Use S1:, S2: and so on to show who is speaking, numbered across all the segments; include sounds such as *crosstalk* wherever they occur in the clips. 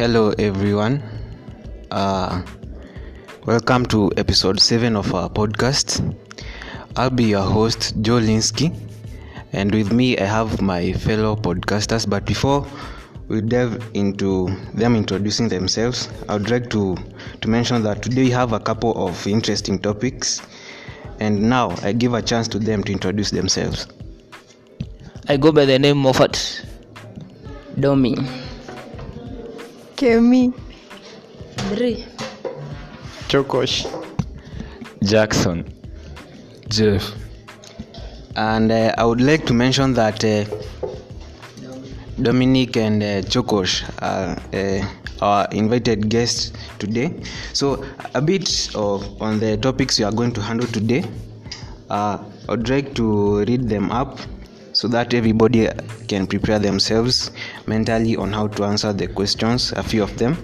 S1: Hello, everyone. Uh, welcome to episode 7 of our podcast. I'll be your host, Joe Linsky, and with me, I have my fellow podcasters. But before we delve into them introducing themselves, I would like to, to mention that today we have a couple of interesting topics, and now I give a chance to them to introduce themselves.
S2: I go by the name Moffat. Domi.
S3: Kemi.
S2: Bri.
S4: Chokosh.
S5: Jackson.
S1: Jeff. And uh, I would like to mention that uh, Dominic and uh, Chokosh are uh, our invited guests today. So, a bit of on the topics we are going to handle today. Uh, I would like to read them up so that everybody can prepare themselves mentally on how to answer the questions, a few of them.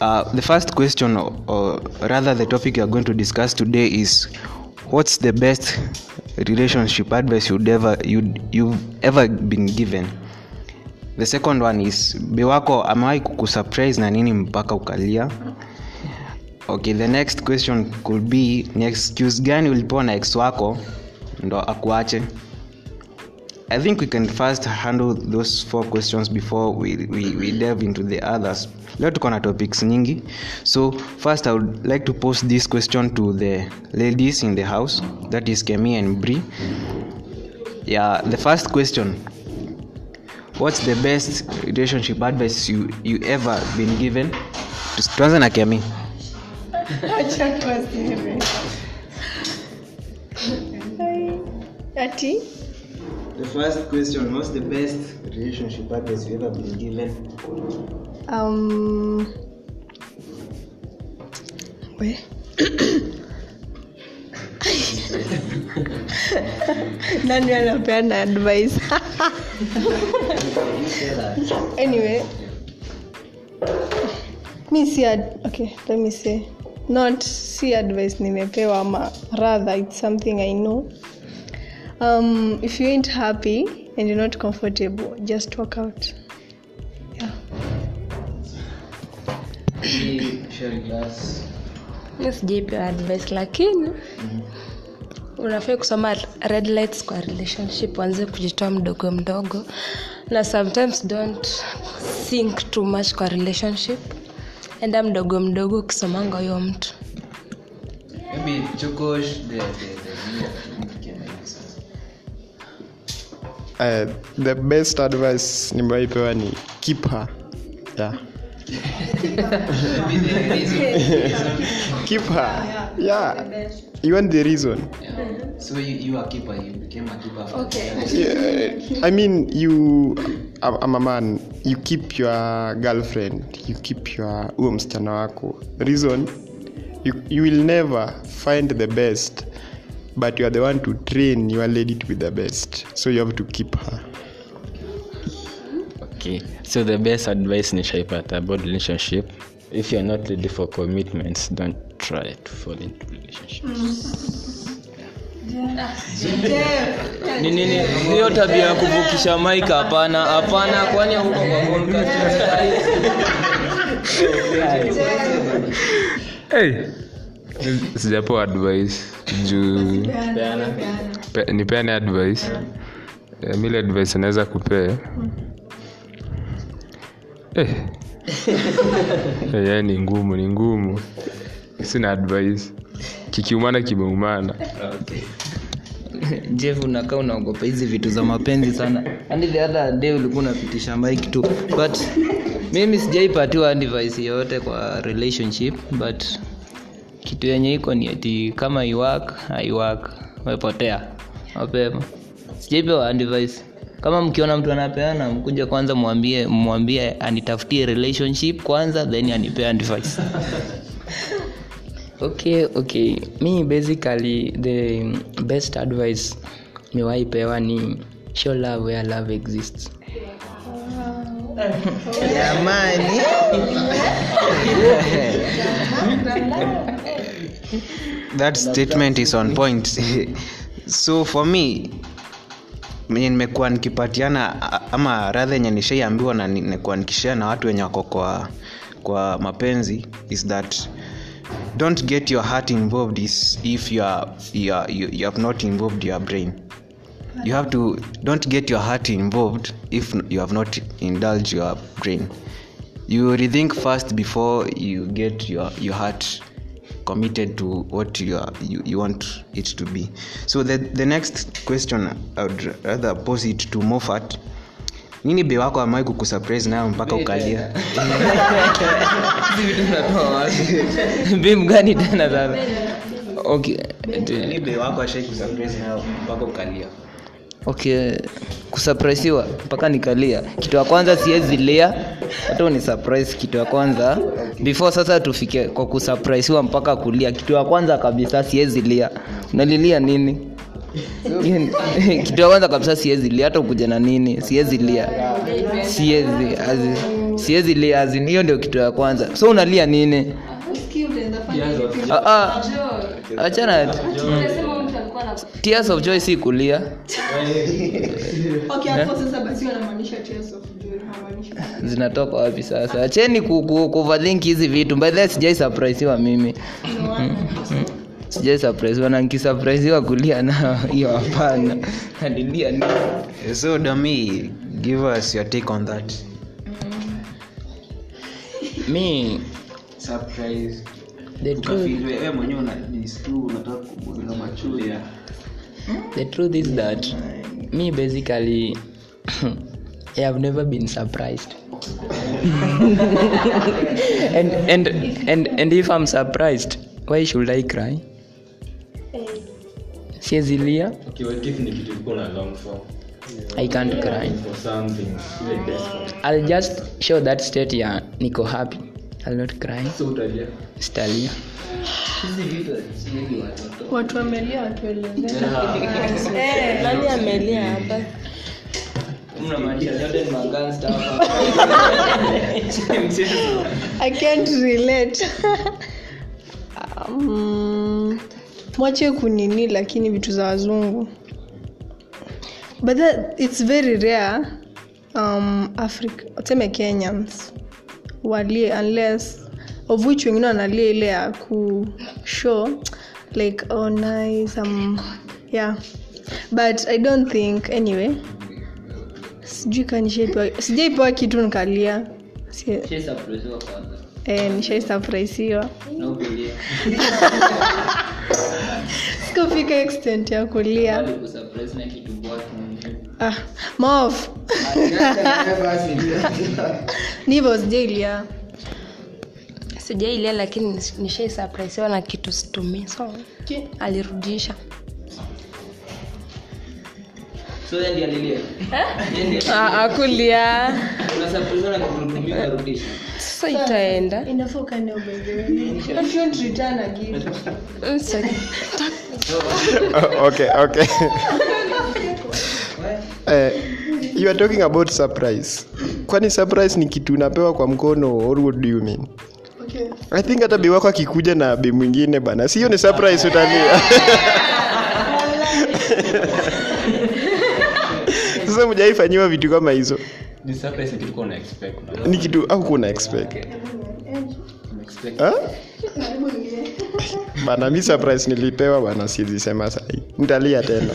S1: Uh, the first question, or, or rather, the topic we are going to discuss today is what's the best relationship advice you'd ever you'd, you've ever been given? The second one is bewako amewahi kukusurprise na nini mpaka ukalia? Okay the next question could be ni excuse gani ulipewa na ex wako ndo akuache i think we can first handle those four questions before we, we, we delve into the others. Leo tuko na topics nyingi. So first i would like to pose this question to the ladies in the house. That is kemi and bri. Yeah the first question. What's the best relationship advice you, you ever been given? Tuanze na kemi.
S3: Acha tuanze. Ati
S1: the first question what's the best relationship advice you ever been given?
S3: Um Where? nani anapeana advice? Anyway. Mi si okay let me say not si advice nimepewa ama rather it's something i know um, if you ain't happy and you're not comfortable just walk out. Yeah.
S6: Mi advice lakini unafai kusoma red lights kwa relationship uanze kujitoa mdogo mdogo. Na sometimes don't think too much kwa relationship. Enda mdogo mdogo ukisomanga huyo mtu.
S1: Maybe chokosh the, the, the,
S4: Uh, the best advice nimewaipewa ni keep her. Yeah. *laughs* keep her. Yeah. You want the reason?
S1: so you, you are keeper you became a keeper
S4: Yeah, I mean, you. I'm I'm a man. You keep your girlfriend. You keep your huyo msichana wako. Reason, you, you will never find the best, but you are the one to train your lady to be the best. So you have to keep her.
S5: Okay. So the best advice nishaipata about relationship. If you're not ready for commitments, don't try to fall into relationships.
S2: Ni? Hiyo tabia ya kuvukisha mic hapana, hapana kwani huko kwa
S7: hey. Sijapewa advice. Juu. Pe, nipeane advice. Eh, mile advice unaweza kupea mm. Eh, yeah, ni ngumu ni ngumu. Sina advice. Kikiumana kimeumana.
S2: Jeff unakaa unaogopa hizi vitu za mapenzi sana. And the other day ulikuwa unapitisha mike tu. But mimi sijaipatiwa advice yoyote kwa relationship but kitu yenye iko ni ati kama iwak haiwak wepotea mapema. Sijaipewa advice. Kama mkiona mtu anapeana mkuja kwanza mwambie mwambie anitafutie relationship kwanza then anipea advice. *laughs*
S8: Okay okay. Mi basically the best advice miwaipewa ni show love where love exists.
S2: Jamani *laughs*
S1: that statement is on point. *laughs* So for me enye nimekuwa nikipatiana ama radha yenye nishaiambiwa na ni- nimekuwa nikishia na watu wenye wako kwa kwa mapenzi is that don't get your heart involved is if you, are, you, are, you, you have not involved your brain. You have to don't get your heart involved if you have not indulged your brain. You rethink first before you get your, your heart committed to what you, are, you, you want it to be so the, the next question i would rather pose it to mofat nini be wako amai kukusurprise nayo mpaka ukalia?
S8: Bim gani tena sasa? Okay.
S1: Be wako ashai kusurprise nayo mpaka ukalia
S8: okay kusurprisiwa mpaka nikalia. Kitu ya kwanza siwezi lia hata ni surprise kitu ya kwanza. Before sasa tufike kwa kusurprisiwa mpaka kulia kitu ya kwanza kabisa siwezi lia. Unalilia nini? *laughs* Kitu ya kwanza kabisa siwezi lia hata ukuja na nini siwezi lia. Siwezi siwezi lia azin hiyo ndio kitu ya kwanza. So unalia nini? Ah, ah. achana mm. tears of joy si kulia. *laughs*
S3: Okay hapo sasa basi wanamaanisha tears of joy hawamaanishi
S8: zinatoka wapi sasa? Acheni ku- ku- kuoverthink hizi vitu. By the sijai surpriseiwa mimi. Mm, mm. sijai surpriseiwa na nkisurpriseiwa kulia nao hiyo hapana. Nalilia ni
S1: so dami give us your take on that.
S8: Mi
S1: surprise. Wewe mwenyewe unataka kubudula machuya
S8: the truth is that me basically *coughs* I have never been surprised *laughs* and, and, and, and if I'm surprised why should I cry siezilia
S5: Okay?
S8: I can't cry. I'll just show that state ya niko happy I'll not cry.
S5: So
S8: sitalia
S3: watu wamelia watuelezee *laughs*
S6: nani amelia hapa? *laughs*
S3: I can't relate. Um, mwache kunini lakini vitu za wazungu. But that, it's very rare um, africa tuseme kenyans walie unless of which wengine wanalia ile ya kushow like oh nice um, yeah. But i don't think anyway. Sijui kanishaipewa sijaipewa kitu nikalia. Si- eh, nishaisafuraisiwa *laughs* sikufika extent ya kulia ah, *laughs* nivo sijailia
S6: sijailia lakini nishaisurprisiwa na kitu situmii so alirudisha. Akulia sasa itaenda. Sa- *laughs* *laughs*
S4: okay. Okay uh, you are talking about surprise. Kwani surprise ni kitu unapewa kwa mkono or what do you mean?
S3: Okay.
S4: i think hata bi wako akikuja na bi mwingine bana. Sio ni surprise utalia *laughs* sasa mjaifanyiwa vitu kama hizo.
S5: Ni surprise kitu una expect,
S4: ni kitu au kuna expect? Bana mi surprise nilipewa bana sizisema sahii ntalia tena *laughs*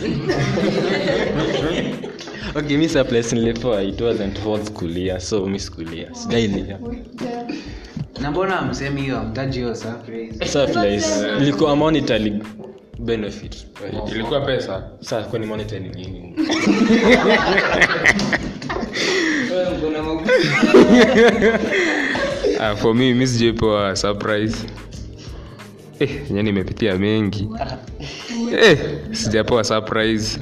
S5: okay mi surprise nilipewa it wasn't worth kulia so mi sikulia. Sijailia
S1: na mbona msemi hiyo? Amtaji hiyo surprise.
S5: Surprise. Ilikuwa monetary benefit.
S7: Ilikuwa pesa?
S5: Sasa monetary ni nini?
S7: Uh, for me mi sijaipewa surprise. Eh, nye nimepitia mengi. Eh, sijapewa surprise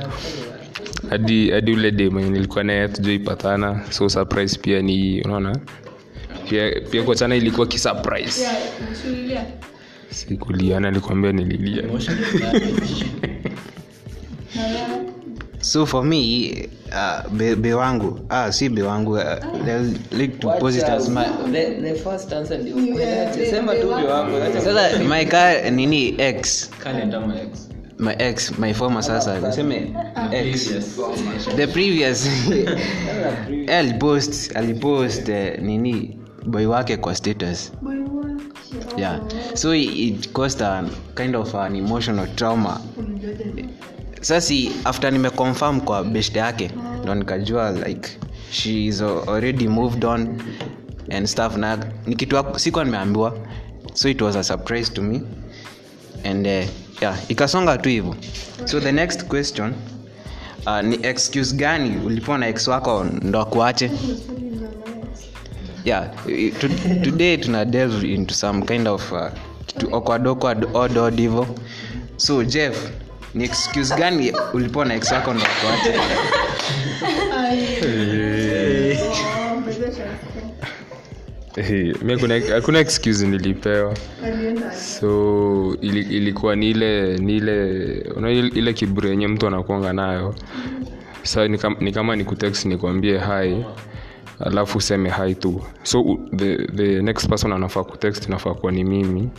S7: hadi hadi ule de mwenye nilikuwa naye tujaipatana so surprise pia ni unaona? Pia, pia kuachana ilikuwa kisurprise. Sikulia na nilikwambia nililia. *laughs*
S1: So for me uh, be, be wangu. Ah, si be wangu uh, they'll like to pose it as my
S8: sema tu vyo wako
S1: sasa my car nini? X.
S5: Ex.
S1: My ex my former sasa niseme ex. The previous. Alipost alipost uh, nini boy wake kwa status. Yeah. So it, it caused a kind of an emotional trauma. Sasi after nimeconfirm kwa best yake ndo nikajua like she is already moved on and stuff. Na ni kitu sikuwa nimeambiwa. So it was a surprise to me. And uh, yeah ikasonga tu hivyo. So the next question uh, ni excuse gani ulipewa na ex wako ndo akuache? Yeah to, today tuna delve into some kind of uh, kitu odd hivyo. So jeff ni excuse gani ulipewa na ex wako ndo akuache *laughs*
S7: mi hakuna excuse nilipewa. So ili, ilikuwa ni ile ni ile una ile ile kiburi yenye mtu anakuanga nayo. Sa ni kama ni, kama ni kutext nikuambie hai alafu useme hai tu. So the, the next person anafaa kutext inafaa kuwa ni mimi.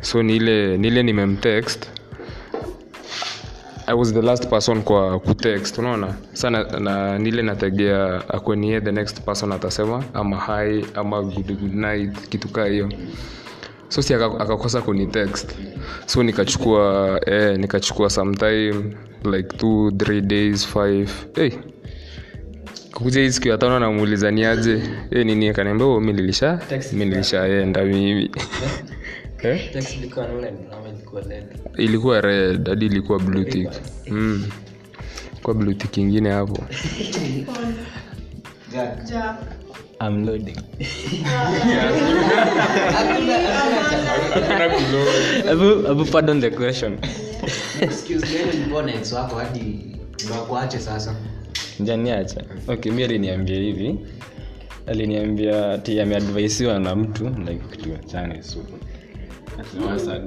S7: So ni ile ni ile nimemtext i was the last person kwa kutext unaona? Sana na nile nategea akwenie the next person atasema ama hi ama good, good night kitu kaa hiyo. So si akakosa kuni text so nikachukua eh, nikachukua sometime like two three days five hey, kukuja hii siku ya tano namuulizaniaje hey, nini? Akaniambia "Oh, mi nilisha mi nilishaenda mimi eh? ilikuwa red hadi ilikuwa blue tick mm. kwa blue tick ingine hapo
S5: I'm loading. Abu, Abu, pardon the question.
S1: excuse gani ulipewa ex wako hadi ndo sasa
S5: Janiacha. Okay, mi aliniambia hivi. Aliniambia ati ameadvaisiwa na mtu like kitu achane so. Sasa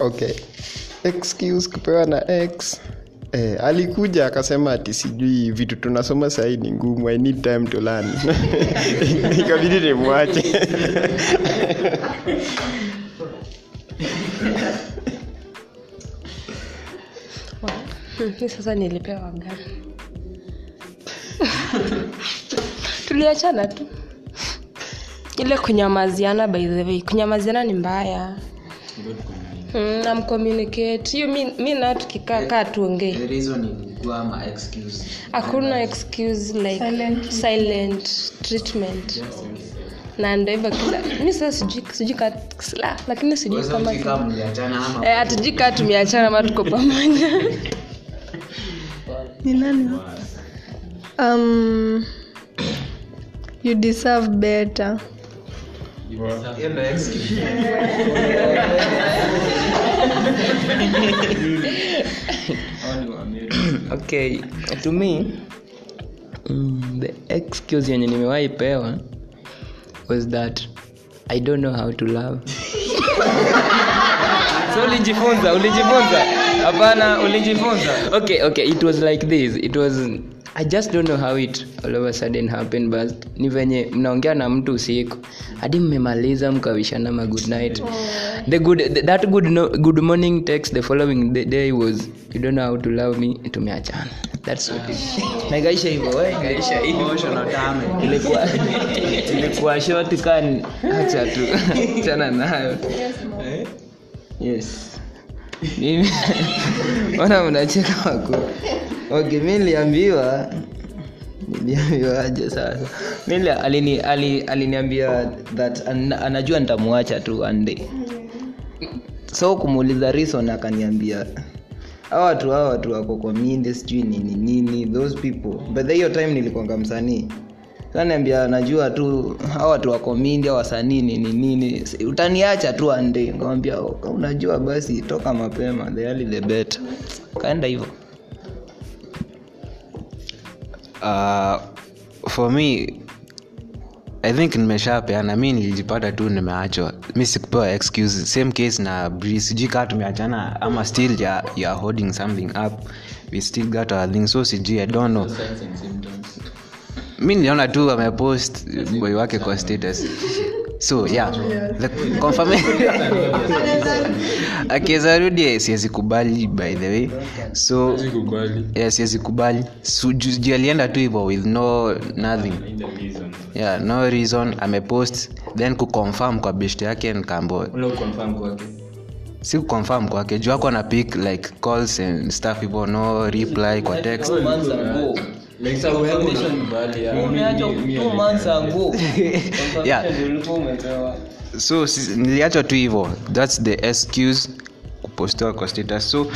S4: okay. Excuse kupewa na x. Eh, alikuja akasema ati sijui vitu tunasoma sahii ni ngumu i need time to learn. *laughs* Ikabidi nimwache.
S6: Sasa nilipewa gani *laughs* tuliachana tu. Ile kunyamaziana by the way. Kunyamaziana ni mbaya. Hmm, namcommunicate. Hiyo mi, mi na tukikaa kaa tuongee.
S1: the reason ilikuwa ama excuse.
S6: Hakuna excuse like silent, silent treatment. Na ndo hivyo kila mi sasa sijui sijui lakini sijui kama eh, hatujui kaa tumeachana ama tuko pamoja.
S3: Ni nani? Um, you deserve better. *laughs*
S2: Okay to me mm, the excuse yenye nimewahi pewa was that i don't know how to love. *laughs* So ulijifunza ulijifunza? Hapana ulijifunza. Okay okay it was like this. It was i just don't know how it all of a sudden happened but ni venye mnaongea na mtu usiku hadi mmemaliza mkawishana ma good night. The good the, that good, no, good morning text the following the day was you don't know how to love me tumeachana. That's what it na ikaisha hivyo we, ikaisha hivyo. Ilikuwa *laughs* ilikuwa short kan acha tu chana nayo. Yes mimi? Ona mnacheka wako mi niliambiwa niliambiwaje sasa? Mi alini, ali, aliniambia that an, anajua nitamwacha tu day. So kumuuliza reason akaniambia hawa watu hawa watu wako kwa minde sijui nini nini those people. But hiyo time nilikwanga msanii kaniambia najua tu hawa watu wako mindi au wasanii nini nini. Utaniacha tu ande. Nikamwambia "Oh, unajua basi toka mapema the early the better. Kaenda hivyo.
S1: Uh, for me i think nimeshapeana. Mi nilijipata tu nimeachwa. Mi sikupewa excuse same case na Bree. sijui kaa tumeachana ama still ya, ya holding something up. We still got our thing so sijui i don't know mi niliona tu amepost boy wake kwa status. So yeah. Akiweza *laughs* rudi siwezi kubali by the way. So yeah, siwezi kubali. So, alienda tu hivyo with no nothing. Yeah, no reason amepost then kuconfirm kwa best yake nkambo si kuconfirm kwake juu ako na pick like calls and stuff hivyo no reply kwa text. Yeah. *laughs* so niliachwa tu hivo thats the excuse kupostiwa kwa status. So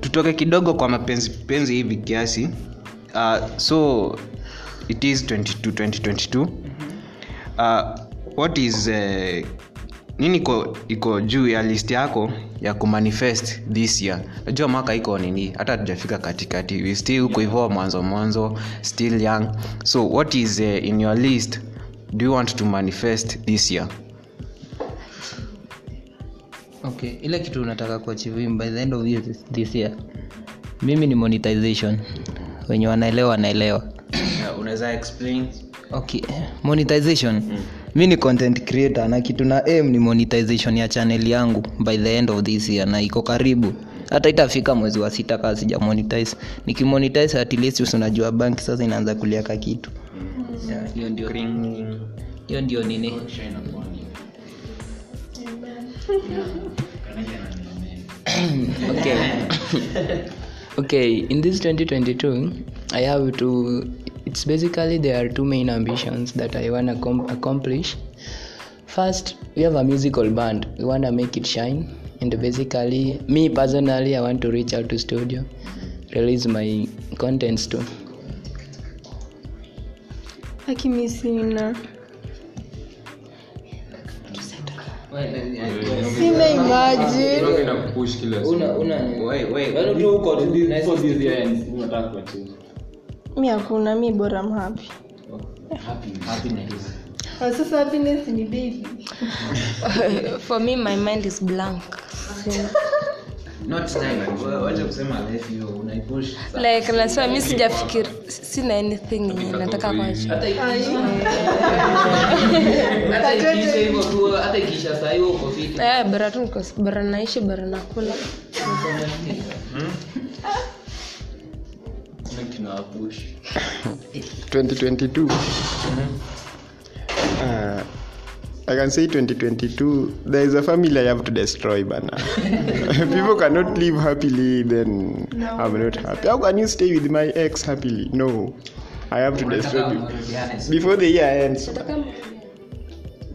S1: tutoke kidogo kwa mapenzi penzi hivi kiasi. Uh, so it is 22 2022 uh, what is uh, nini iko iko juu ya list yako ya kumanifest this year? Najua mwaka iko nini hata tujafika katikati. We still huko hivyo mwanzo mwanzo still young. So what is uh, in your list do you want to manifest this year?
S2: Okay ile kitu unataka kuachieve by the end of this, this year. Mimi ni monetization. Wenye wanaelewa wanaelewa. *coughs*
S1: Yeah, unaweza explain.
S2: Okay monetization. Mm. Mi ni content creator na kitu na aim ni monetization ya channel yangu. By the end of this year na iko karibu. Hata itafika mwezi wa sita kaa sija monetize. Nikimonetize at least usi bank sasa inaanza kuliaka kitu. Yeah, hiyo ndio. Hiyo ndio nini?
S8: Okay. *laughs* Okay in this 2022 i have to it's basically there are two main ambitions that i want to com- accomplish. First we have a musical band. We want to make it shine. And basically me personally i want to reach out to studio release my contents too.
S3: Akimi sina sina mi hakuna mi bora mhapi sasa happiness ni baby *laughs*
S6: for me my mind is blank. Like nasema mi sijafikiri sina anything yenye nataka
S2: fiti.
S6: Eh, bora tu bara bora naishi bara nakula
S4: 2022 *coughs* uh, i can say 2022 there is a family i have to destroy bana. *laughs* People cannot live happily then i'm not happy. How can you stay with my ex happily? No. I have to destroy before the year ends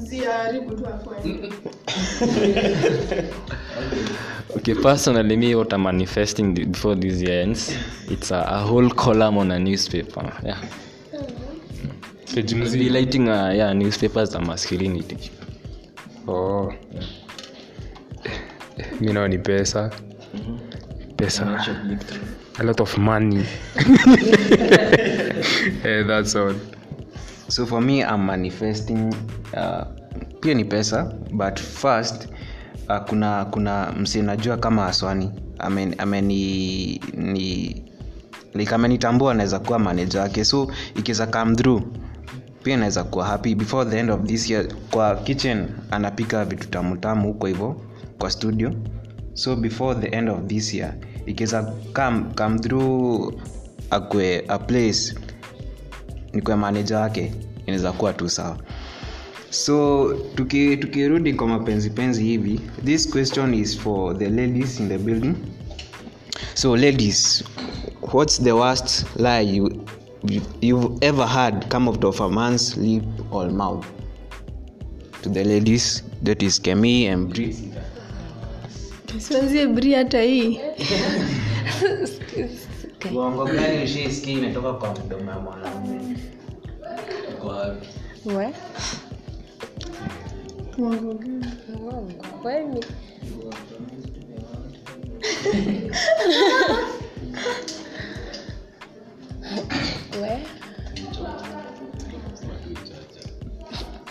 S4: *laughs*
S5: okay personally me what i'm manifesting before this year ends it's a, a whole column on a newspaper yeah. Highlighting uh, yeah newspapers the masculinity.
S7: Oh. mi nao ni pesa. Pesa. A lot of money. *laughs* Eh, that's all.
S1: So for me i'm manifesting uh, pia ni pesa but first uh, kuna kuna msinajua kama aswani. Ameni ni like amenitambua anaweza kuwa manager wake. So ikiweza come through pia naweza kuwa happy. Before the end of this year kwa kitchen anapika vitu tamutamu huko hivyo kwa studio. So before the end of this year ikiweza come, come through akwe a place nikwe manager wake inaweza kuwa tu sawa so tuki- tukirudi kwa mapenzi penzi hivi this question is for the ladies in the building. So ladies what's the worst lie you, you, you've ever had come out of a man's lip or mouth? To the ladies that is kemi and Bri.
S3: sianzie bri hata hii.
S1: Uongo gani ushiiski imetoka kwa mdomo ya mwanaume
S6: we? Uongo. Kweli.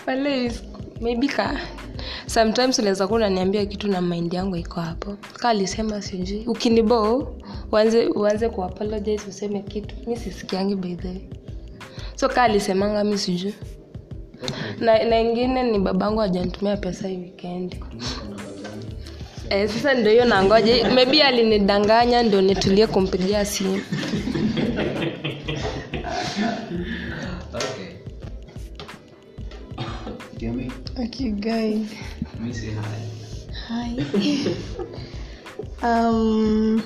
S6: we maybe ka sometimes unaweza kuwa unaniambia kitu na mind yangu iko hapo. Ka alisema sijui ukinibo uanze uanze kuapologize useme kitu. Mi sisikiangi by so ka alisemanga mi sijui na, na ingine ni babangu ajanitumia pesa hii wikendi Eh, sasa ndio hiyo nangoja. Maybe alinidanganya ndio nitulie kumpigia simu.
S3: Okay, guys. Hi. *laughs* um,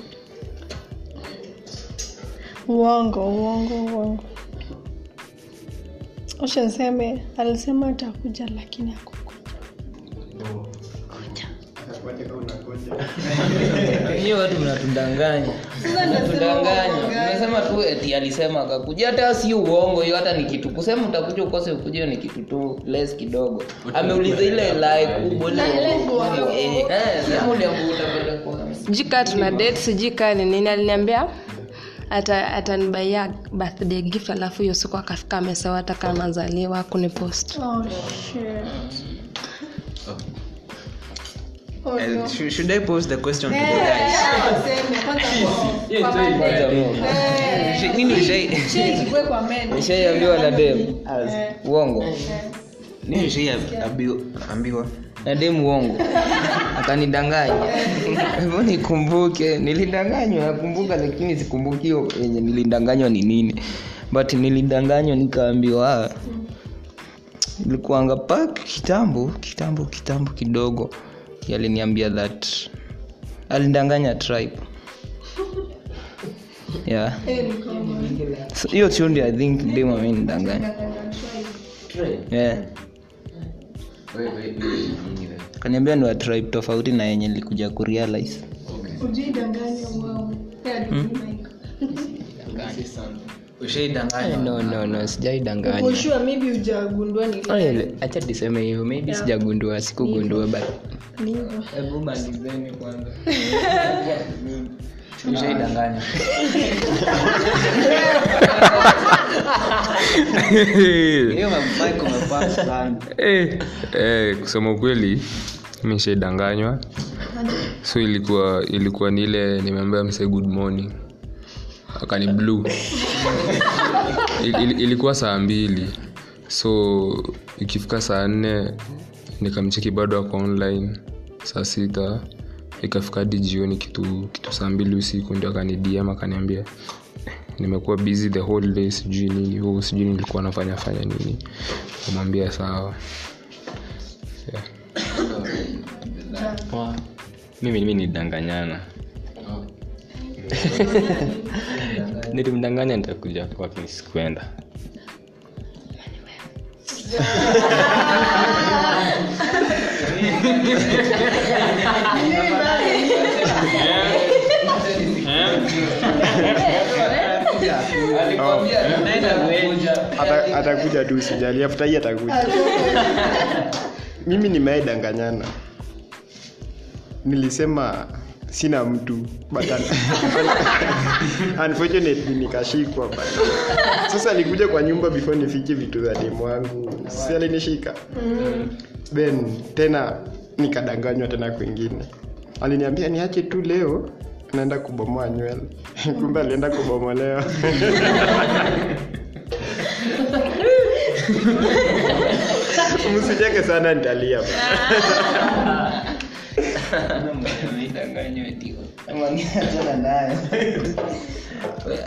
S3: uongo uongo uongo acha niseme alisema atakuja lakini hakukuja. *laughs*
S2: Hiyo watu mnatudanganya. Tu eti alisema akakuja. Hata si uongo hiyo hata ni kitu. Kusema utakuja ukose ukuja hiyo ni kitu tu les kidogo. Ameuliza ile lai kubwa Eh, eh, sema uliambiwa utapelekwa
S6: sijui tuna det sijui kaa ni nini. Aliniambia ata atanibaia birthday gift alafu hiyo siku akafika amesewa hata kama nazaliwa kunipost
S3: oh, shit. Oh,
S1: Uh,
S3: no.
S1: should, should I pose the question to the guys? Sh- nini
S2: nishaiambiwa na dem uongo
S1: ushaiambiwa
S2: na dem uongo *laughs* akanidanganya. Hivyo nikumbuke. Nilidanganywa nakumbuka lakini sikumbuki yenye nilidanganywa ni nini. But nilidanganywa nikaambiwa ah, ilikuanga pak kitambo kitambo kitambo kidogo. Aliniambia that. Alidanganya *laughs* tribe. Yeah. So, tundi i think dem amenidanganya yeah kaniambia ni wa tribe tofauti na yenye nilikuja kurealize.
S1: Ushaidanganywa
S2: no no hivyo maybe sijagundua sikugundua *laughs* *laughs*
S7: Eh, eh, kusema ukweli mishaidanganywa so ilikuwa ilikuwa ni ile nimeambia mse good morning. Akani blue. Il, il, ilikuwa saa mbili. So ikifika saa nne nikamcheki bado ako online saa sita ikafika hadi jioni kitu kitu saa mbili usiku ndio akanidiam akaniambia "Eh, nimekuwa busy the whole day sijui nini huu sijui nilikuwa nafanya fanya nini. Kamwambia sawa. Yeah.
S5: Mimi mi nidanganyana *laughs* nilimdanganya nitakuja kwake sikuenda.
S4: Ata- atakuja tu sijali after hii atakuja. *laughs* Mimi nimeedanganyana nilisema sina mtu but un- *laughs* unfortunately nikashikwa but sasa alikuja kwa nyumba before nifike vitu za demu wangu. Si alinishika. Then tena nikadanganywa tena kwingine. Aliniambia niache tu leo naenda kubomoa nywele. *laughs* Kumbe alienda kubomolewa *laughs* msicheke sana nitalia
S2: achana nayo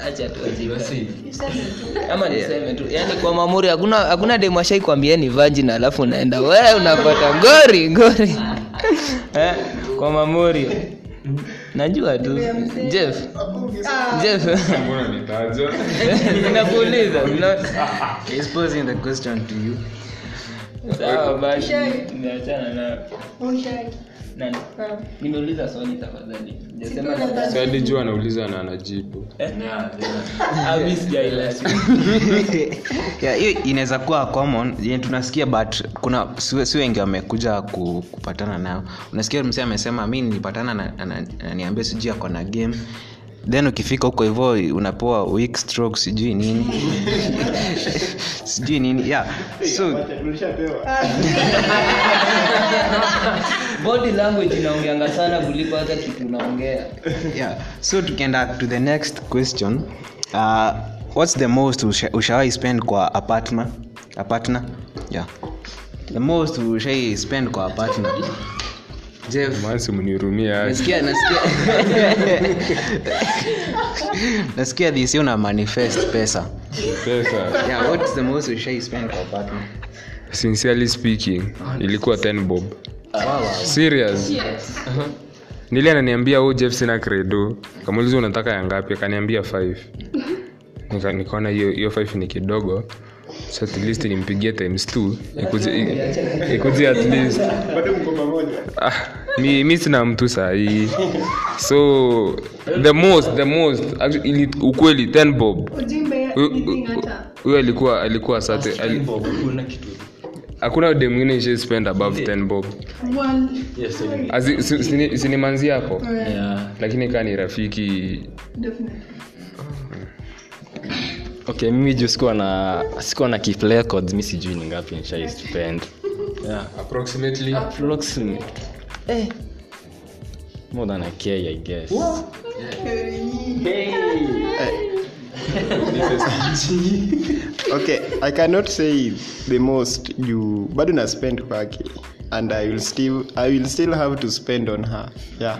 S2: acha tu niseme tu. Yani kwa mamuri hakuna hakuna demu ashai kwambia ni virgin alafu unaenda we unapata ngori gori *laughs* eh, kwa mamuri. Najua tu. Jeff. Jeff. *laughs* Nakuuliza zina-
S1: the question to you.
S2: Sawa basi. Niachana nayo nani? Nimeuliza swali tafadhali. Sijasema nadhani.
S7: Juu anauliza na anajibu.
S2: Ah, mi sijaila. *laughs*
S1: yeah, hiyo inaweza kuwa common. Yenye tunasikia but kuna si wengi wamekuja ku, kupatana nao. Unasikia msee amesema mi nilipatana na- na- na, sijui ako na game then ukifika huko hivyo unapewa weak stroke sijui nini. *laughs* Sijui nini yeah. So *laughs*
S2: body language inaongeanga sana kuliko hata kitu unaongea.
S1: Yeah. So tukienda to the next question uh, what's the most usha- ushawahi spend kwa apartment a partner? Yeah. The most ushai spend kwa a partner nasikia nasikia. *laughs* Nasikia this una manifest pesa.
S7: Pesa.
S1: Yeah what the most ushai spend kwa partner?
S7: Sincerely speaking ilikuwa 10 bob. Serious? Nili ananiambia u jeff sina credo. Kamulizi unataka ya ngapi? Akaniambia 5 nikaona hiyo hiyo 5 ni kidogo so at least nimpigie times 2 ikuzi- ikuzi at least. Ah, mi, mi sina mtu sahii so the most the most actually, ukweli 10 bob. Huyu alikuwa alikuwa sate hakuna de mwingine ishai spend above 10 bob. Sinimanzi hapo lakini kaa ni rafiki
S5: okay mimi juu sikuwa na sikuwa na keep records mi sijui ni ngapi nishai spend. Yeah
S7: approximately.
S5: Approximate. Eh. More than a k i guess.
S4: Okay i cannot say the most you bado na spend kwake. And i will still i will still have to spend on her. Yeah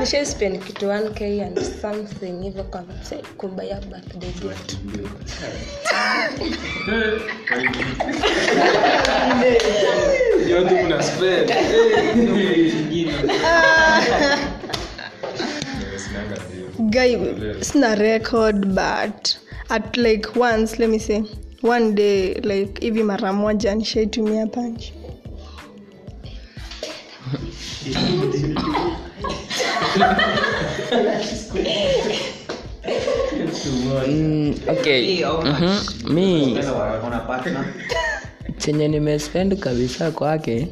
S3: naseme ukweli
S6: ntakugonga sawa
S3: tunasema
S6: nishai spend kitu 1k and something hivyo kwa kubaya birthday gift.
S3: Guy sina record but at like once let me say one day like hivi mara moja nishaitumia punch *laughs*
S2: Mm, okay Mhm. mi chenye nimespend kabisa kwake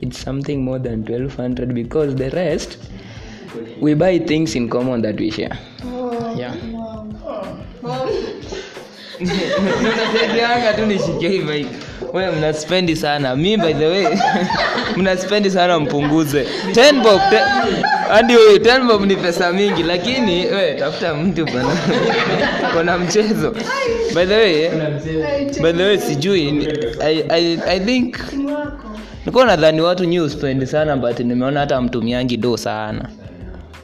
S2: it's something more than 1200 because the rest we buy things in common that we share. Yeah. unasaidianga tu nishikie hii we mnaspendi sana mi by the way mnaspendi sana mpunguze. 10 bob hadi huyu 10 bob ni pesa mingi lakini we tafuta mtu bana kona mchezo. By the way by the way sijui I, I, i think nikuwa nadhani watu nyi uspendi sana but nimeona hata mtumiangi do sana.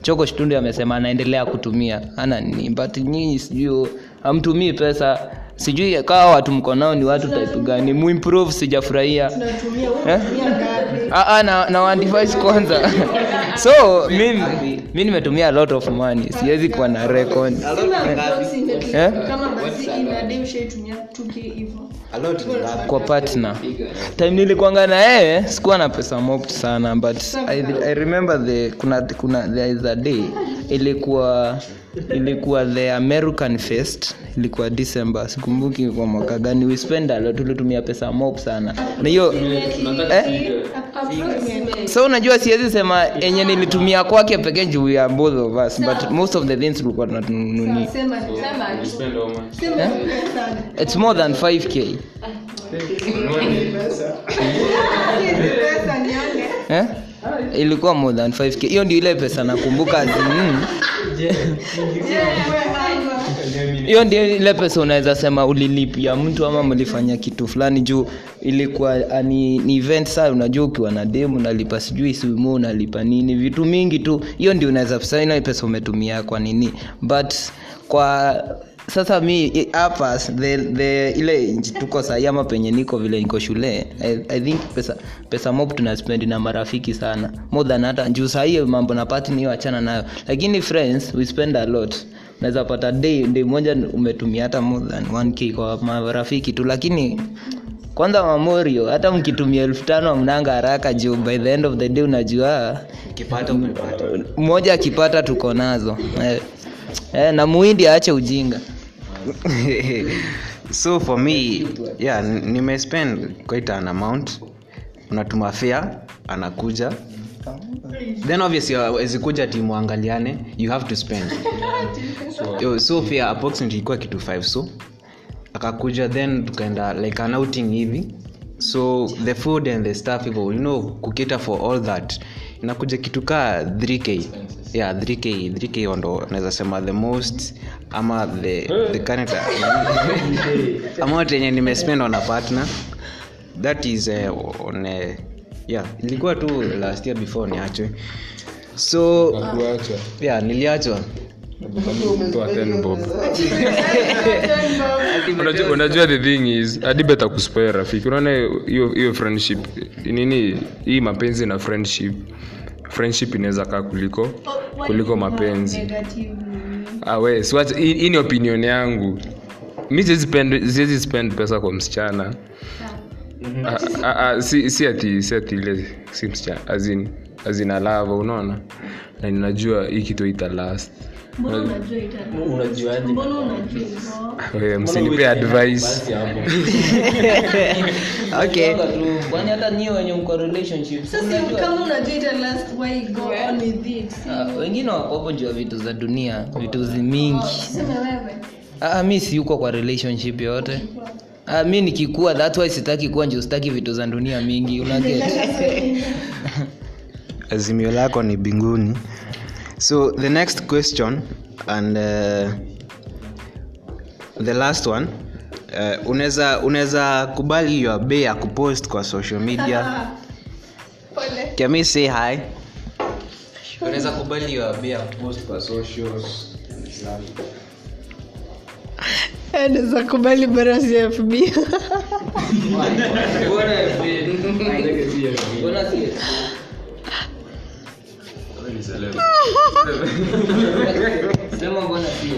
S2: Choko shtundu amesema anaendelea kutumia ana nini but nyinyi sijui amtumii pesa sijui kawa watu mkonao ni watu type gani? Muimprove sijafurahia. Eh? Ah, ah, na, na one kwanza. *laughs* So mimi mi nimetumia a lot of money. Siwezi kuwa na record. Eh?
S3: kama basi inadai ushaitumia 2k hivyo
S1: A lot ni ngapi?
S2: kwa partner. Time nilikwanga na yeye sikuwa na pesa mopt sana but I, I remember the kuna, kuna there is a day ilikuwa ilikuwa the american fest ilikuwa december. Sikumbuki kwa mwaka gani. We spend a lot. Tulitumia pesa mop sana. Na hiyo eh? so unajua siwezi sema enye nilitumia kwake pekee juu ya both of us but most of the things tulikuwa tunanununi
S3: sema
S2: it's more than 5k eh? ilikuwa more than 5k hiyo ndio ile pesa nakumbuka. Mm, hiyo ndio ile pesa unaweza sema ulilipia. Mtu ama mlifanya kitu fulani juu ilikuwa ah, ni, ni event saa unajua ukiwa na demu unalipa sijui simu unalipa nini vitu mingi tu. Hiyo ndio unaweza sema ile pesa umetumia kwa nini. But kwa sasa mi hapa the, the, ile tuko sahii ama penye niko vile niko shule I, i think pesa pesa mop tunaspendi na marafiki sana. More than hata juu sahii mambo na pati niyo achana nayo. Lakini friends we spend a lot. Unaweza pata day day moja umetumia hata more than 1k kwa marafiki tu. Lakini kwanza mamorio hata mkitumia elfu tano amnanga haraka juu by the end of the day unajua mmoja akipata tuko nazo eh. Na muhindi aache ujinga. *laughs*
S1: So for me yeah nimespend quite an amount. Unatuma fea anakuja. Then obviously ezikuja kuja timu angaliane. You have to spend. Yo, so fea approximately ilikuwa kitu 5 so. Akakuja then tukaenda like an outing hivi. So the food and the stuff you know kukita for all that inakuja kitu kaa 3k yeah 3k 3k hiyo ndo naweza sema the most ama the, the current amount yenye nimespend on a partner. That is uh, on uh, yeah ilikuwa tu last year before niachwe. So yeah niliachwa.
S7: Toa 10 bob unajua, unajua the thing is hadi beta kuspoil rafiki. Unaona hiyo hiyo friendship nini hii mapenzi na friendship friendship inaweza kaa kuliko kuliko mapenzi. awe we, hii ni opinion yangu. Mi siwezi spend- pesa kwa msichana. Ah, ah, ah, si, si ati si ati ile si msichana azin azina lava unaona? Na ninajua hii kitu ita last msinipe advice. *laughs*
S2: hata nyie wenye mko relationship si mnajua? Ah, wengine wako hapo juu ya vitu za dunia vitu zi mingi. ah, mi siyuko kwa relationship yote. Ah, mi nikikua that why sitaki kuwa ndio sitaki vitu za dunia mingi *laughs* unaget
S1: azimio lako ni binguni so the next question and uh, the last one uh, unaweza unaweza kubali your bei ya kupost kwa social media? *laughs* Can we say hi? Unaweza kubali your bay ya kupost kwa socials? *laughs*
S3: Naweza kubali bara si fb *laughs*
S2: sema mbona si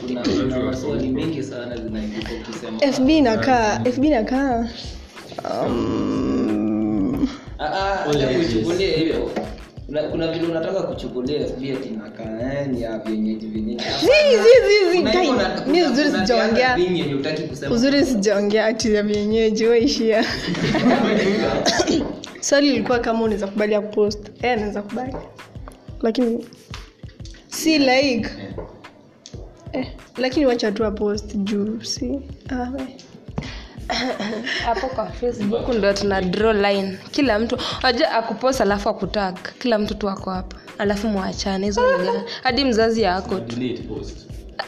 S2: kuna kuna maswali mengi sana zinaibuka ukisema
S3: fb inakaa fb inakaa um,
S2: Ah, ah, kuchukulia hivyo Kuna- vile unataka ati eh, ya
S3: uzuri sijaongea. uzuri sijaongea ati ya vyenyeji waishia *laughs* swali ilikuwa kama unaweza kubali ya kupost. Eh anaweza kubali lakini si like. Eh, lakini wacha tu apost juu si? Ah, we.
S6: hapo kwa facebook ndo tuna draw line. Kila mtu aja akupost alafu akutak. Kila mtu tu ako hapa. Alafu mwachane hizo *laughs* hadi mzazi yako tu.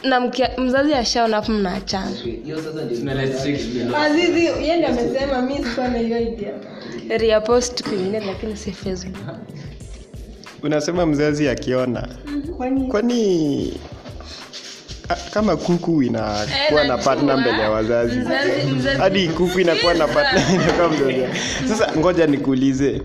S6: Na mkia, mzazi ashaona afu mnaachana.
S2: Hiyo sasa ndio
S3: azizi yeye ndiye amesema mi sikuwa hiyo idea.
S6: Reapost kwingine lakini si facebook *laughs*
S4: unasema mzazi akiona.
S3: Kwani?
S4: Kwani kama kuku inakuwa na partner mbele ya wazazi. Hadi kuku inakuwa na partner inakuwa mzazi sasa ngoja nikuulize.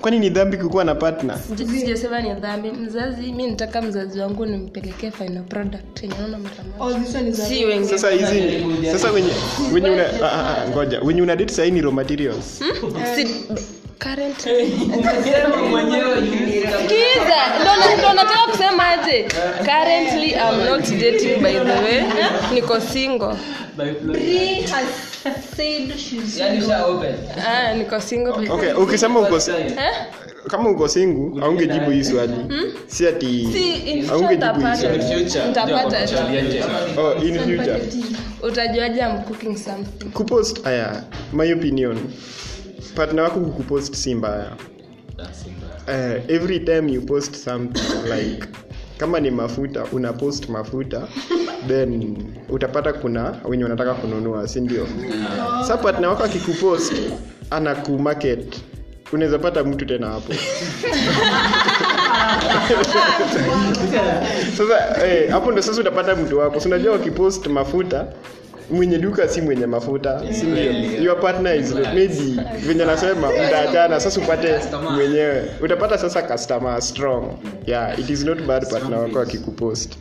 S4: Kwani ni dhambi kukuwa na partner?
S6: Sijasema ni dhambi. Mzazi mi nitaka mzazi wangu nimpelekee final product yenye naona mara moja.
S3: Oh,
S4: hizi sasa wenye wenye una ah, ah, ngoja. Wenye una date sahii ni raw materials?
S6: Hmm? Sikiza, ndo na- nataka kusema currently I'm not dating by the way. Niko single.
S2: Yani usha open.
S6: niko single. By the
S4: okay ukisema uko kama uko singu aungejibu hii swali. Si ati
S6: Si, in future
S4: aungejibu hii swali. Oh,
S6: utajuaje I'm cooking something?
S4: Kupost aya my opinion partner wako kukupost si mbaya. Uh, every time you post something like kama ni mafuta una post mafuta then utapata kuna wenye wanataka kununua si ndio? Sa partner wako akikupost ana kumarket unaweza pata mtu tena hapo. *laughs* Sasa eh, ndo sasa utapata mtu wako. Sinajua wakipost mafuta mwenye duka si mwenye mafuta. Si ndio your partner is maybe venye nasema mtaachana sasa upate mwenyewe. Utapata sasa customer strong. Yeah it is not bad partner wako akikupost.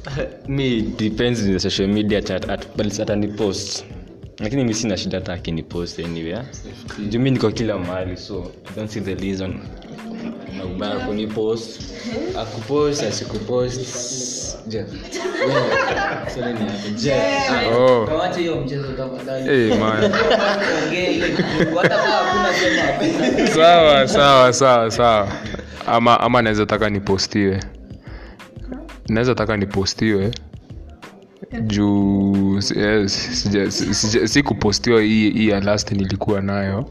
S4: *laughs*
S5: Mi depends in the social media chat at, but atani post. Lakini mi sina shida hata akinipost anywhere. Juu mi niko kila mahali so i don't see the reason. Na ubaya kunipost. *laughs*
S1: Akupost asikupost *laughs*
S5: Je,
S7: oh. Sawa sawa sawa sawa. Ama ama naweza taka nipostiwe. Naweza taka nipostiwe. Juu si- eh, sija- si- sija- si kupostiwa hii hii ya last nilikuwa nayo.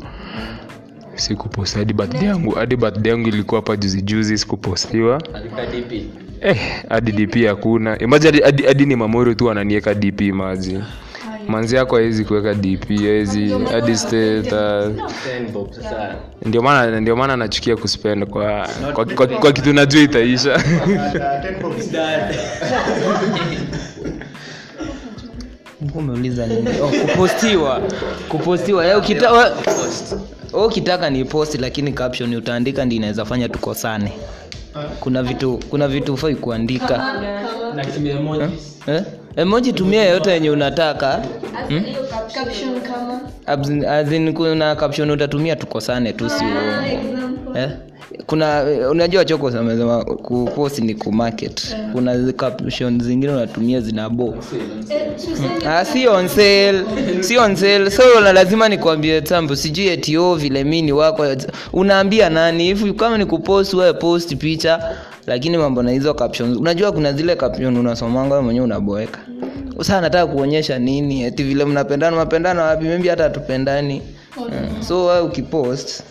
S7: Sikuposti hadi birthday yangu hadi birthday yangu ilikuwa hapa juzi juzi sikupostiwa.
S5: Alika DP.
S7: Eh hadi dp hakuna. Imaji hadi, hadi, ni mamori tu ananieka dp maji manzi yako hawezi kuweka dp hawezi. Hadi ndio maana ndio maana nachukia kuspend kwa, kwa, kwa, kwa kitu najua itaisha.
S2: Umeuliza nini? Oh, kupostiwa. Kupostiwa. Eh, ukita, ukitaka ni post lakini caption utaandika ndi inaweza fanya tukosane kuna vitu kuna vitu ufai kuandika Eh? eh? emoji tumia yoyote yenye unataka hmm? As in kuna caption utatumia tukosane tu si eh? Kuna unajua choko amesema kupost ni kumarket kuna caption zingine unatumia zinabo Ah, si on sale si on sale. So lazima nikwambie tambo sijui etio vile mini wako. Unaambia nani? If kama ni kupost wewe post picha lakini mambo na hizo captions. Unajua kuna zile caption unasomanga wewe mwenyewe unaboeka. Sasa nataka kuonyesha nini? Eti vile mnapendana mnapendana wapi? Mimi hata hatupendani. Mm. so wewe ukipost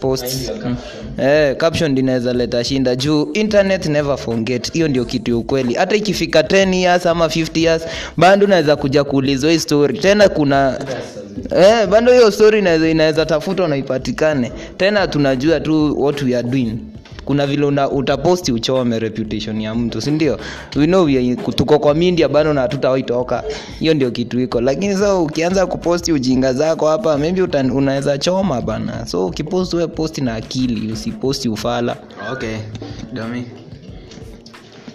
S2: post. Mm. eh, caption inaweza leta shinda. Juu internet never forget. Hiyo ndio kitu ya ukweli. Hata ikifika 10 years ama 50 years bado unaweza kuja kuulizwa hii story. Tena kuna eh, bado hiyo story inaweza inaweza tafutwa na ipatikane. Tena tunajua tu what we are doing kuna vile una, utaposti uchome reputation ya mtu si ndio we know we tuko kwa mindia bado na hatutawaitoka hiyo ndio kitu iko. Lakini so ukianza kuposti ujinga zako hapa maybe unaweza choma bana. So ukiposti we posti na akili usiposti ufala.
S1: Okay domi.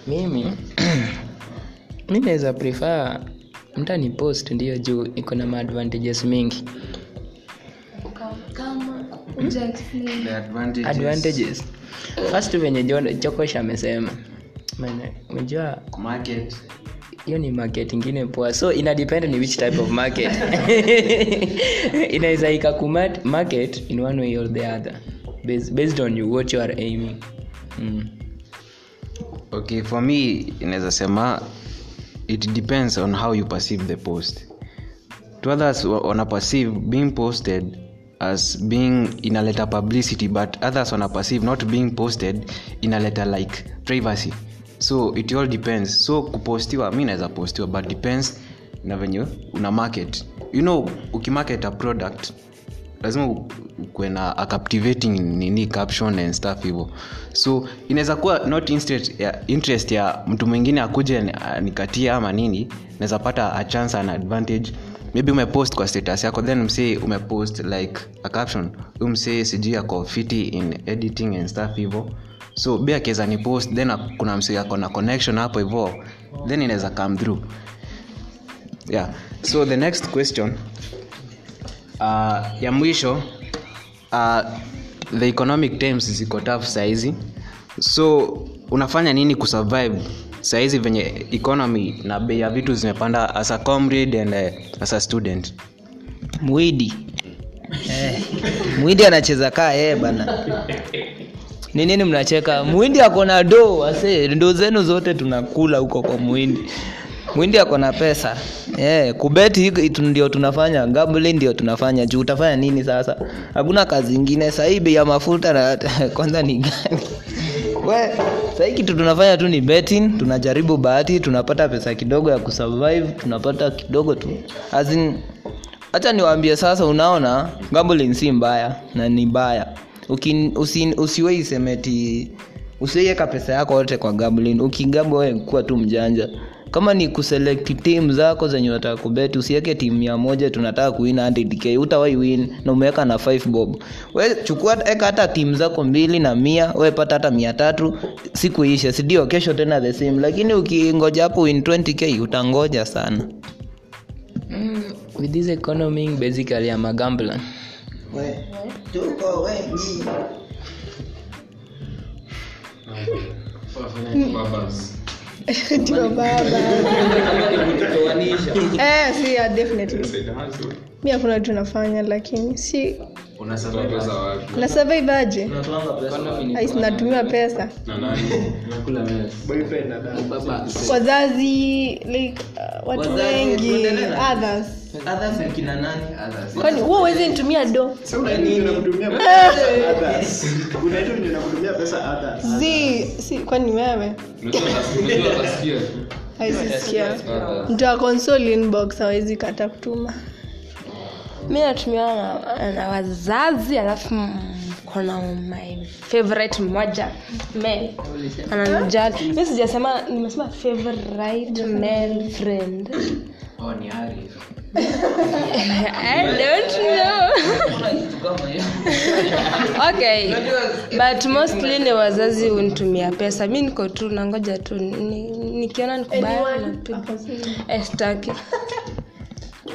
S8: Mimi *clears throat* mi naweza prefer mtani post ndio juu iko na maadvantages mingi
S1: advantages.
S8: Advantages. First venye Jo- jokosh amesema. Unajua hiyo ni market ingine poa. So ina depend ni which type of market. *laughs* Inaweza ikakumat market in one way or the other. Based, based on you what you are aiming. Mm.
S1: okay for me inaweza sema it depends on how you perceive the post. To others wana perceive being posted as being inaleta publicity but others wana perceive not being posted inaleta like privacy. So it all depends. So kupostiwa mi naweza postiwa but depends na venye una market. You know ukimarket a product lazima ukuwe na a nini caption and stuff hivyo. So inaweza kuwa not interest ya, interest ya mtu mwingine akuje ni- nikatie ama nini naweza pata a chance an advantage maybe umepost kwa status yako then msee umepost like a caption. Huyu msee sijui ako fiti in editing and stuff hivo so bi akiweza ni post then kuna msee ako na connection hapo hivo then inaweza come through. Yeah. So the next question uh, ya mwisho uh, the economic times ziko tough saizi. So unafanya nini kusurvive saizi venye economy na bei ya vitu zimepanda as a comrade and uh, as a student.
S2: Mwidi. Eh, mwidi anacheza kaa yeye bana. Ni mnacheka? Mwindi ako na do ase ndo zenu zote tunakula huko kwa mwindi mwindi ako na pesa. Yeah, kubeti ndio tunafanya gambling ndio tunafanya. Juu utafanya nini sasa? Hakuna kazi ingine. Sahii bei ya mafuta na *laughs* kwanza ni gani we sahii kitu tunafanya tu ni betting tunajaribu bahati tunapata pesa kidogo ya kusurvive tunapata kidogo tu. Hacha niwaambie sasa unaona gambling si mbaya na ni mbaya. Usiweisemeti usiweiweka pesa yako yote kwa gambling. Ukigambo kuwa tu mjanja kama ni kuselect timu zako zenye unataka kubeti usiweke timu mia moja tunataka kuwin 100k utawai win na umeweka na 5 bob. We chukua eka hata timu zako mbili na mia we pata hata mia tatu siku ishe sidio kesho tena the same. Lakini ukingoja hapo win 20k utangoja sana.
S8: Mm, with this economy basically I'm a gambler.
S3: We, tuko wengi. Si yeah, definitely. Mi hakuna tunafanya lakini si na survive aje pesa wazazi like uh, watu wengi. others.
S2: Others ni kina nani? Others.
S3: kwani huo uwezi nitumia do? *laughs* Kwani wewe? Mtu wa console inbox awezi kata kutuma
S6: mi natumiwa na, na wazazi alafu kona kuna my favorite mmoja male ananijali. Mi sijasema nimesema favorite male friend.
S2: Oh, ni *laughs*
S6: i don't know. *laughs* Okay but mostly ni wazazi hunitumia pesa. Mi niko tu nangoja tu nikiona nikubaya napiga. Sitaki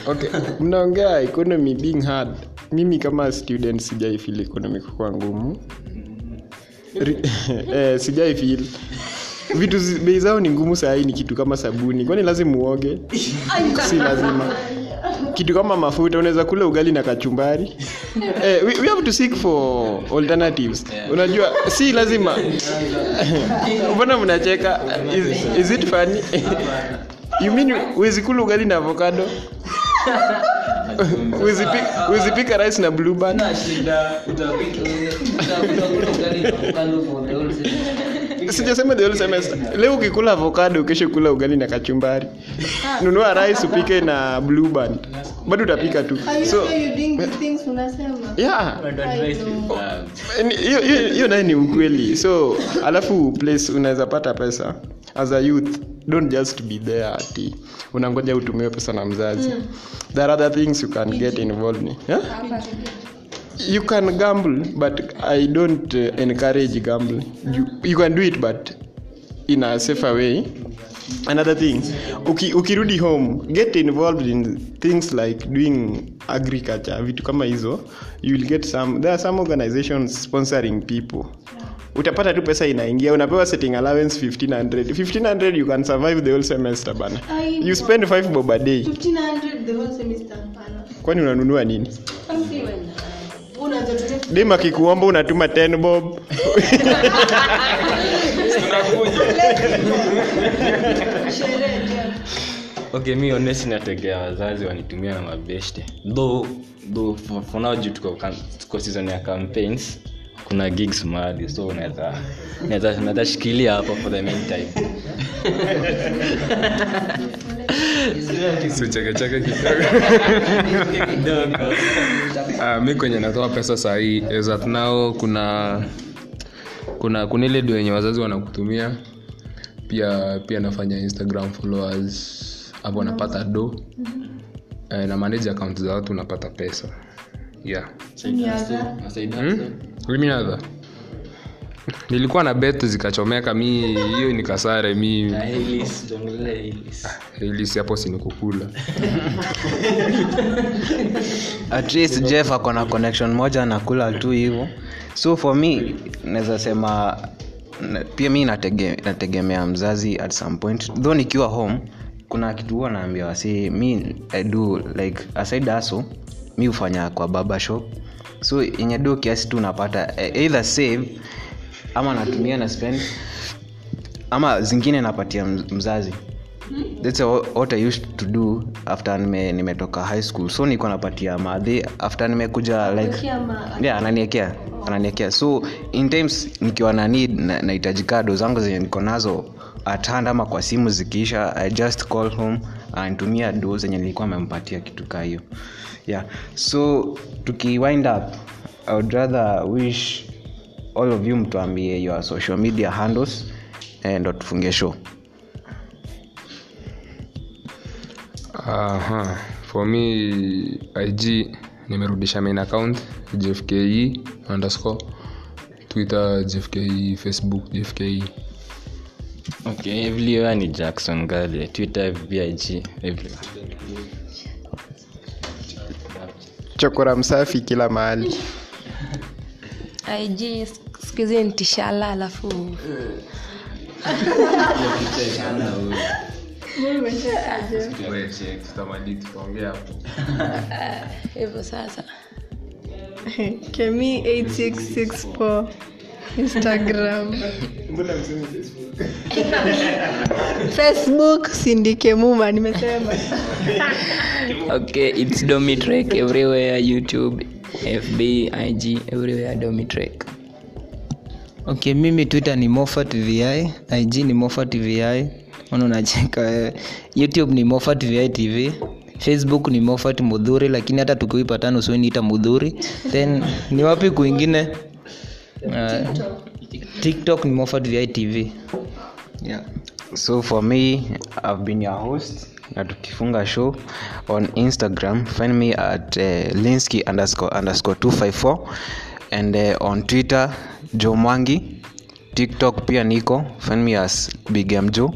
S4: okay mnaongea economy being hard. Mimi kama student sijai feel economy kuwa ngumu. *laughs* Eh, sijai feel. Vitu bei zao ni ngumu sahii ni kitu kama sabuni. Kwani lazima uoge? Si lazima. Kitu kama mafuta unaweza kula ugali na kachumbari. Eh, we, we have to seek for alternatives. Unajua si lazima. *laughs* Mbona mnacheka? Is, is it funny you mean huwezi kula ugali na avocado? *laughs* Huwezi pi- huwezi pika rice na blue sijasema the whole semester. Leo ukikula avocado kesho kula ugali na kachumbari. Nunua rice upike na blue band. Bado utapika tu. So yeah. Hiyo hiyo- hiyo naye ni ukweli. So alafu place unaweza pata pesa. As a youth don't just be there ati. Unangoja utumiwe pesa na mzazi. There are other things you can get involved in yeah? You can gamble but i don't uh, encourage gambling you, you can do it but in a safer way. Another thing uki, ukirudi home get involved in things like doing agriculture vitu kama hizo. You will get some there are some organizations sponsoring people. Utapata tu pesa inaingia unapewa setting allowance 1500 1500 you can survive the whole semester bana. You spend 5 bob a day. kwani unanunua nini dem akikuomba unatuma 10 bob. *laughs*
S5: Okay mi honest nategea wazazi wanitumia na mabeshte though though for, for now juu tuko, tuko season ya campaigns kuna gigs mahali so unaweza shikilia hapo for the meantime *laughs*
S7: sichekecheke kidogo. Ah, mi kwenye natoa pesa sahii is kuna kuna kuna ile dio yenye wazazi wanakutumia. Pia pia nafanya instagram followers hapo napata do. Eh, na manage account za watu unapata pesa. Yeah. Hmm? Mimi nadha nilikuwa na bet zikachomeka mi hiyo ni kasare mi. Hapo sinikukula
S1: at least jeff ako na connection moja nakula tu hivyo so for me naweza sema pia mi natege, nategemea mzazi at some point. Though nikiwa home kuna kitu huwa naambia wasi mi I do like aside aso mi hufanya kwa baba shop so yenye do kiasi tu napata eh, either save ama natumia na spend. Ama zingine napatia mz- mzazi. That's wha- what I used to do after nime, nimetoka high school. So niko napatia madhi after nimekuja like yeah, ananiekea ananiekea. So in times nikiwa na need na- nahitaji kado zangu zenye niko nazo at hand ama kwa simu zikiisha i just call home anitumia do zenye nilikuwa amempatia kitu kaa hiyo. Yeah. So tukiwind up i would rather wish all of you mtuambie your social media handles eh, ndo tufunge show.
S7: Aha. for me ig nimerudisha main account jfke underscore twitter jfke facebook jfke
S5: okay everywhere ni jackson gale twitter vig everywhere.
S4: Chokora msafi kila mahali
S6: ig siku hizi alafu. Hivyo sasa.
S3: Kemi 8664 instagram. Facebook sindikemuma nimesema.
S2: Okay it's domitrek everywhere youtube fb ig everywhere domitrek okay mimi twitter ni mofat vi ig ni mofat vi ona unacheka wewe. Youtube ni mofat vi tv facebook ni mofat mudhuri lakini hata tukiipatana usiniita mudhuri then ni wapi kwingine? Uh, tiktok ni mofat vi tv yeah.
S1: so for me i've been your host na tukifunga show on instagram find me at uh, linsky underscore underscore 254 and uh, on twitter jomwangi tiktok pia niko find me as bigam jo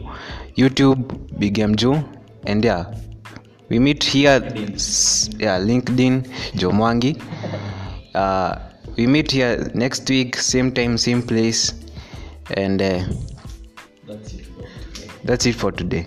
S1: youtube bigam jo and yeah we meet here yeah linkedin jomwangi uh, we meet here next week same time same place. And uh, that's it for today